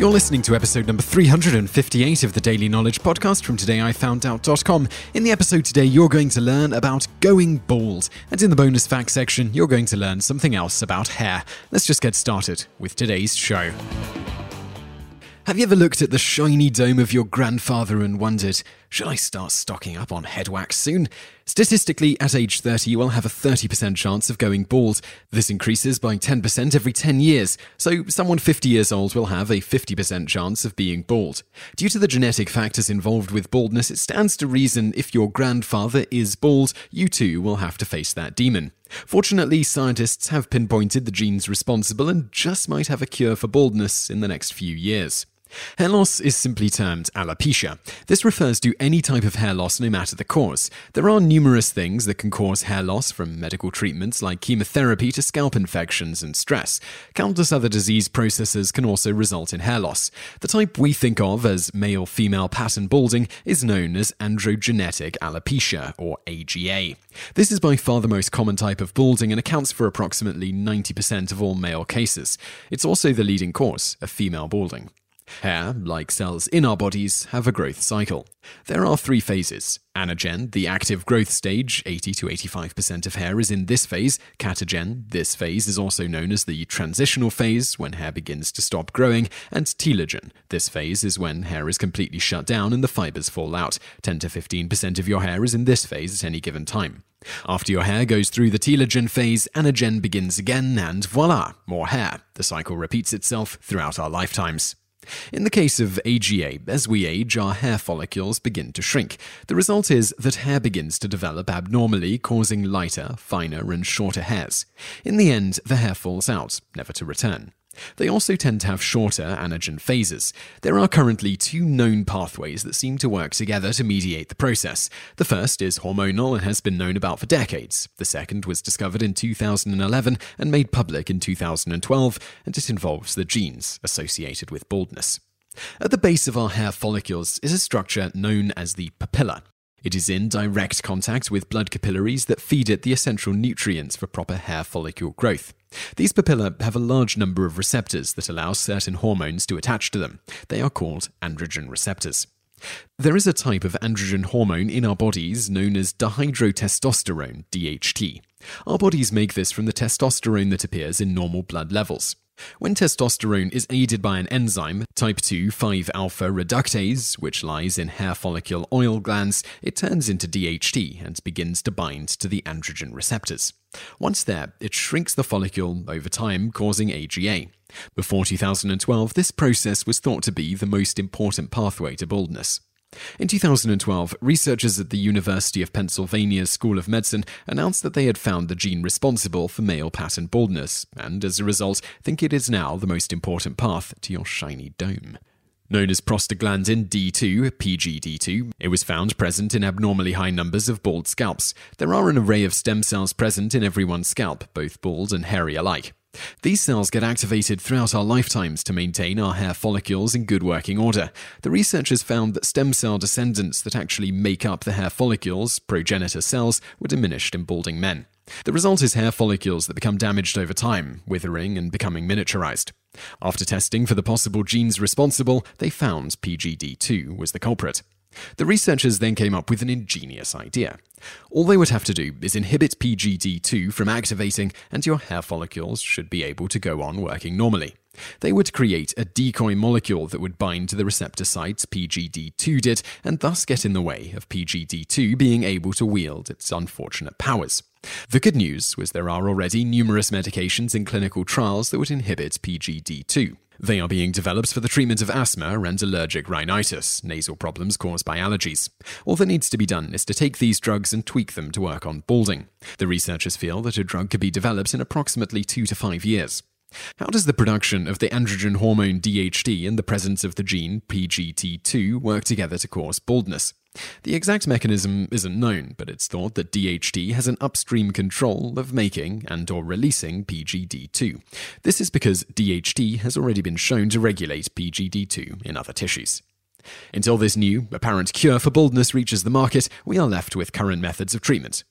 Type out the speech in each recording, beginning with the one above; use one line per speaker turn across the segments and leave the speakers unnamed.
You're listening to episode number 358 of the Daily Knowledge Podcast from todayifoundout.com. In the episode today, you're going to learn about going bald. And in the bonus fact section, you're going to learn something else about hair. Let's just get started with today's show. Have you ever looked at the shiny dome of your grandfather and wondered, should I start stocking up on head wax soon? Statistically, at age 30, you will have a 30% chance of going bald. This increases by 10% every 10 years, so someone 50 years old will have a 50% chance of being bald. Due to the genetic factors involved with baldness, it stands to reason if your grandfather is bald, you too will have to face that demon. Fortunately, scientists have pinpointed the genes responsible and just might have a cure for baldness in the next few years. Hair loss is simply termed alopecia. This refers to any type of hair loss no matter the cause. There are numerous things that can cause hair loss from medical treatments like chemotherapy to scalp infections and stress. Countless other disease processes can also result in hair loss. The type we think of as male female pattern balding is known as androgenetic alopecia or AGA. This is by far the most common type of balding and accounts for approximately 90% of all male cases. It's also the leading cause of female balding. Hair, like cells in our bodies, have a growth cycle. There are three phases. Anagen, the active growth stage, 80 to 85% of hair is in this phase. Catagen, this phase is also known as the transitional phase, when hair begins to stop growing. And telogen, this phase is when hair is completely shut down and the fibers fall out. 10 to 15% of your hair is in this phase at any given time. After your hair goes through the telogen phase, anagen begins again, and voila, more hair. The cycle repeats itself throughout our lifetimes. In the case of AGA, as we age, our hair follicles begin to shrink. The result is that hair begins to develop abnormally, causing lighter, finer, and shorter hairs. In the end, the hair falls out, never to return. They also tend to have shorter anagen phases. There are currently two known pathways that seem to work together to mediate the process. The first is hormonal and has been known about for decades. The second was discovered in 2011 and made public in 2012, and it involves the genes associated with baldness. At the base of our hair follicles is a structure known as the papilla. It is in direct contact with blood capillaries that feed it the essential nutrients for proper hair follicle growth. These papilla have a large number of receptors that allow certain hormones to attach to them. They are called androgen receptors. There is a type of androgen hormone in our bodies known as dihydrotestosterone, DHT. Our bodies make this from the testosterone that appears in normal blood levels. When testosterone is aided by an enzyme, type 2 5 alpha reductase, which lies in hair follicle oil glands, it turns into DHT and begins to bind to the androgen receptors. Once there, it shrinks the follicle over time, causing AGA. Before 2012, this process was thought to be the most important pathway to baldness. In 2012, researchers at the University of Pennsylvania School of Medicine announced that they had found the gene responsible for male pattern baldness, and as a result, think it is now the most important path to your shiny dome. Known as prostaglandin D2, PGD2, it was found present in abnormally high numbers of bald scalps. There are an array of stem cells present in everyone's scalp, both bald and hairy alike. These cells get activated throughout our lifetimes to maintain our hair follicles in good working order. The researchers found that stem cell descendants that actually make up the hair follicles, progenitor cells, were diminished in balding men. The result is hair follicles that become damaged over time, withering and becoming miniaturized. After testing for the possible genes responsible, they found PGD2 was the culprit. The researchers then came up with an ingenious idea. All they would have to do is inhibit PGD2 from activating, and your hair follicles should be able to go on working normally. They would create a decoy molecule that would bind to the receptor sites PGD2 did, and thus get in the way of PGD2 being able to wield its unfortunate powers. The good news was there are already numerous medications in clinical trials that would inhibit PGD2. They are being developed for the treatment of asthma and allergic rhinitis, nasal problems caused by allergies. All that needs to be done is to take these drugs and tweak them to work on balding. The researchers feel that a drug could be developed in approximately two to five years. How does the production of the androgen hormone DHT and the presence of the gene PGD2 work together to cause baldness? The exact mechanism isn't known, but it's thought that DHT has an upstream control of making and or releasing PGD2. This is because DHT has already been shown to regulate PGD2 in other tissues. Until this new, apparent cure for baldness reaches the market, we are left with current methods of treatment.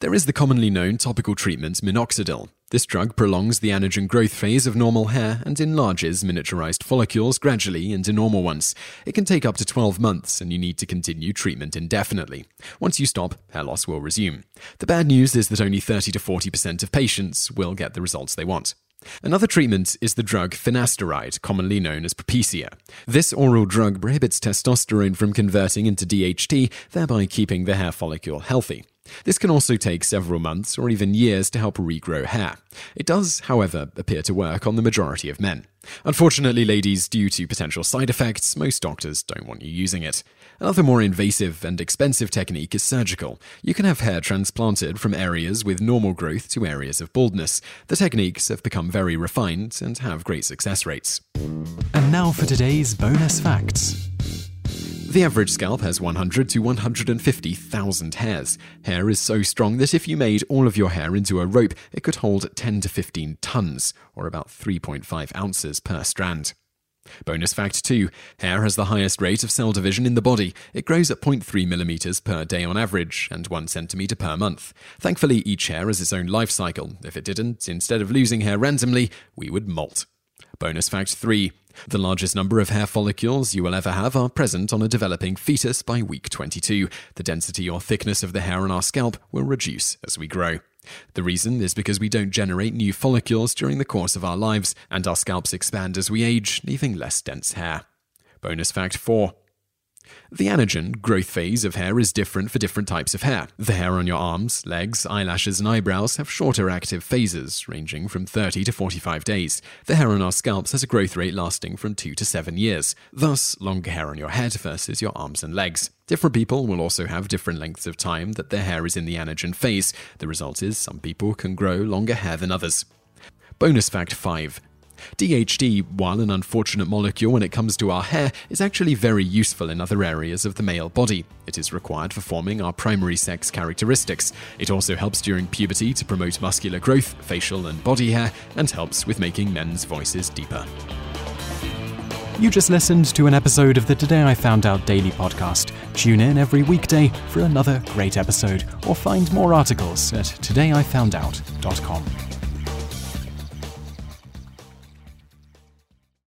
There is the commonly known topical treatment minoxidil. This drug prolongs the anagen growth phase of normal hair and enlarges miniaturized follicles gradually into normal ones. It can take up to 12 months, and you need to continue treatment indefinitely. Once you stop, hair loss will resume. The bad news is that only 30 to 40% of patients will get the results they want. Another treatment is the drug finasteride, commonly known as Propecia. This oral drug prohibits testosterone from converting into DHT, thereby keeping the hair follicle healthy. This can also take several months or even years to help regrow hair. It does, however, appear to work on the majority of men. Unfortunately, ladies, due to potential side effects, most doctors don't want you using it. Another more invasive and expensive technique is surgical. You can have hair transplanted from areas with normal growth to areas of baldness. The techniques have become very refined and have great success rates.
And now for today's bonus facts.
The average scalp has 100 to 150,000 hairs. Hair is so strong that if you made all of your hair into a rope, it could hold 10 to 15 tons, or about 3.5 ounces per strand. Bonus fact 2 Hair has the highest rate of cell division in the body. It grows at 0.3 millimeters per day on average, and 1 centimeter per month. Thankfully, each hair has its own life cycle. If it didn't, instead of losing hair randomly, we would molt. Bonus fact 3 the largest number of hair follicles you will ever have are present on a developing fetus by week 22. The density or thickness of the hair on our scalp will reduce as we grow. The reason is because we don't generate new follicles during the course of our lives, and our scalps expand as we age, leaving less dense hair. Bonus fact 4 the anagen growth phase of hair is different for different types of hair. The hair on your arms, legs, eyelashes, and eyebrows have shorter active phases, ranging from 30 to 45 days. The hair on our scalps has a growth rate lasting from 2 to 7 years. Thus, longer hair on your head versus your arms and legs. Different people will also have different lengths of time that their hair is in the anagen phase. The result is some people can grow longer hair than others. Bonus fact 5 DHT, while an unfortunate molecule when it comes to our hair, is actually very useful in other areas of the male body. It is required for forming our primary sex characteristics. It also helps during puberty to promote muscular growth, facial and body hair, and helps with making men's voices deeper.
You just listened to an episode of the Today I Found Out Daily podcast. Tune in every weekday for another great episode, or find more articles at todayifoundout.com.